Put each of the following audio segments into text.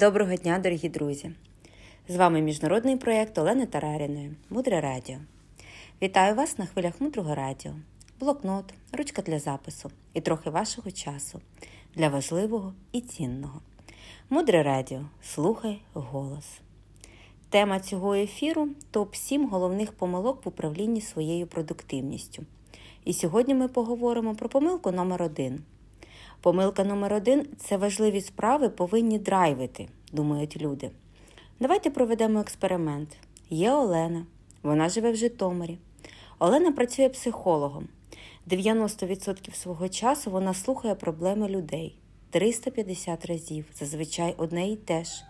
Доброго дня, дорогі друзі! З вами міжнародний проєкт Олени Тараріної Мудре Радіо. Вітаю вас на хвилях мудрого радіо, блокнот, ручка для запису і трохи вашого часу для важливого і цінного. Мудре радіо. Слухай голос. Тема цього ефіру топ-7 головних помилок в управлінні своєю продуктивністю. І сьогодні ми поговоримо про помилку номер 1 Помилка номер один це важливі справи повинні драйвити, думають люди. Давайте проведемо експеримент. Є Олена, вона живе в Житомирі. Олена працює психологом. 90% свого часу вона слухає проблеми людей 350 разів, зазвичай одне і те ж.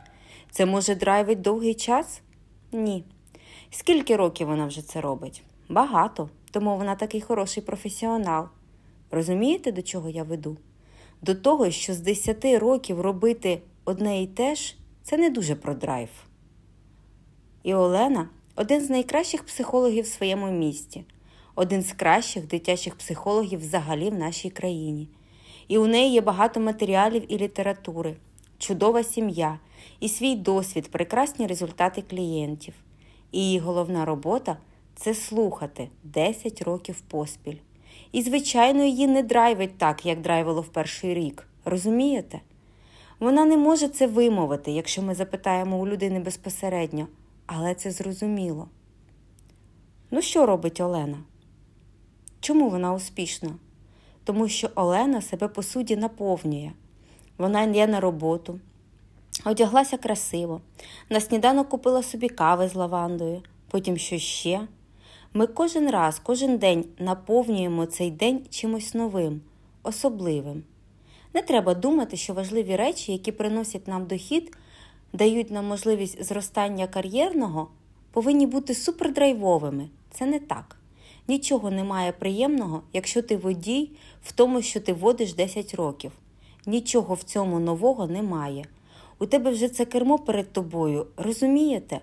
Це може драйвить довгий час? Ні. Скільки років вона вже це робить? Багато, тому вона такий хороший професіонал. Розумієте, до чого я веду? До того, що з 10 років робити одне і те ж, це не дуже про драйв. І Олена один з найкращих психологів в своєму місті, один з кращих дитячих психологів взагалі в нашій країні. І у неї є багато матеріалів і літератури, чудова сім'я і свій досвід, прекрасні результати клієнтів. І її головна робота це слухати 10 років поспіль. І, звичайно, її не драйвить так, як драйвило в перший рік. Розумієте? Вона не може це вимовити, якщо ми запитаємо у людини безпосередньо, але це зрозуміло. Ну, що робить Олена? Чому вона успішна? Тому що Олена себе по суді наповнює. Вона йде на роботу, одяглася красиво, на сніданок купила собі кави з лавандою, потім що ще. Ми кожен раз, кожен день наповнюємо цей день чимось новим, особливим. Не треба думати, що важливі речі, які приносять нам дохід, дають нам можливість зростання кар'єрного, повинні бути супердрайвовими. Це не так. Нічого немає приємного, якщо ти водій в тому, що ти водиш 10 років. Нічого в цьому нового немає. У тебе вже це кермо перед тобою, розумієте?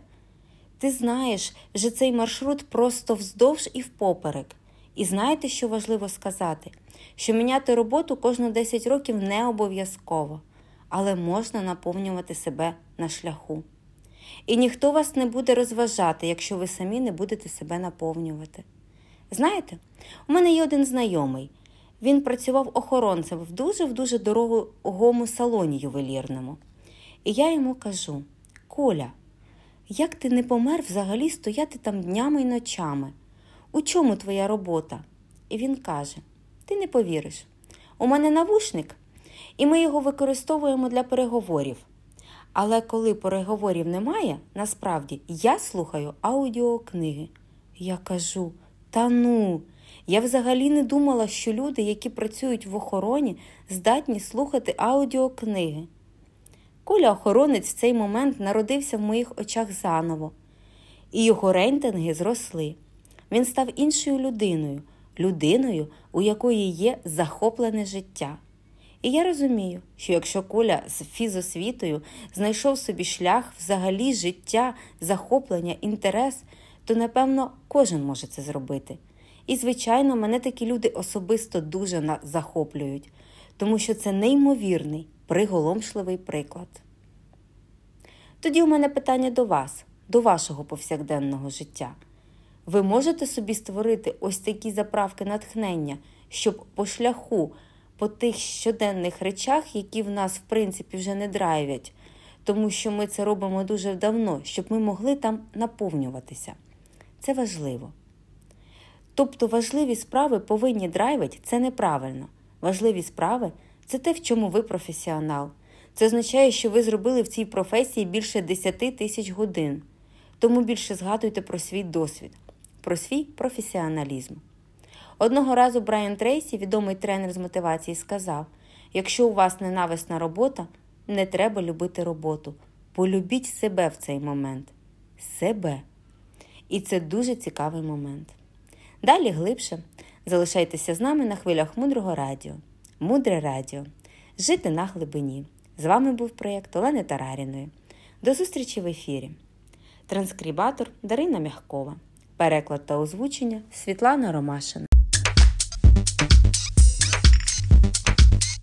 Ти знаєш, що цей маршрут просто вздовж і впоперек. І знаєте, що важливо сказати? Що міняти роботу кожні 10 років не обов'язково, але можна наповнювати себе на шляху. І ніхто вас не буде розважати, якщо ви самі не будете себе наповнювати. Знаєте, у мене є один знайомий. Він працював охоронцем в дуже-в дуже дорогому салоні ювелірному. І я йому кажу: Коля, як ти не помер взагалі стояти там днями й ночами? У чому твоя робота? І він каже: Ти не повіриш. У мене навушник, і ми його використовуємо для переговорів. Але коли переговорів немає, насправді я слухаю аудіокниги. Я кажу: та ну, я взагалі не думала, що люди, які працюють в охороні, здатні слухати аудіокниги. Коля охоронець в цей момент народився в моїх очах заново, і його рейтинги зросли. Він став іншою людиною, людиною, у якої є захоплене життя. І я розумію, що якщо Коля з фізосвітою знайшов собі шлях взагалі життя, захоплення, інтерес, то напевно кожен може це зробити. І, звичайно, мене такі люди особисто дуже захоплюють, тому що це неймовірний приголомшливий приклад. Тоді у мене питання до вас, до вашого повсякденного життя. Ви можете собі створити ось такі заправки натхнення, щоб по шляху, по тих щоденних речах, які в нас, в принципі, вже не драйвять, тому що ми це робимо дуже давно, щоб ми могли там наповнюватися. Це важливо. Тобто важливі справи повинні драйвити це неправильно. Важливі справи це те, в чому ви професіонал. Це означає, що ви зробили в цій професії більше 10 тисяч годин. Тому більше згадуйте про свій досвід, про свій професіоналізм. Одного разу Брайан Трейсі, відомий тренер з мотивації, сказав: якщо у вас ненависна робота, не треба любити роботу. Полюбіть себе в цей момент. Себе. І це дуже цікавий момент. Далі глибше залишайтеся з нами на хвилях мудрого радіо. Мудре радіо. Жити на глибині. З вами був проєкт Олени Тараріної. До зустрічі в ефірі. Транскрибатор Дарина Мягкова. Переклад та озвучення Світлана Ромашина.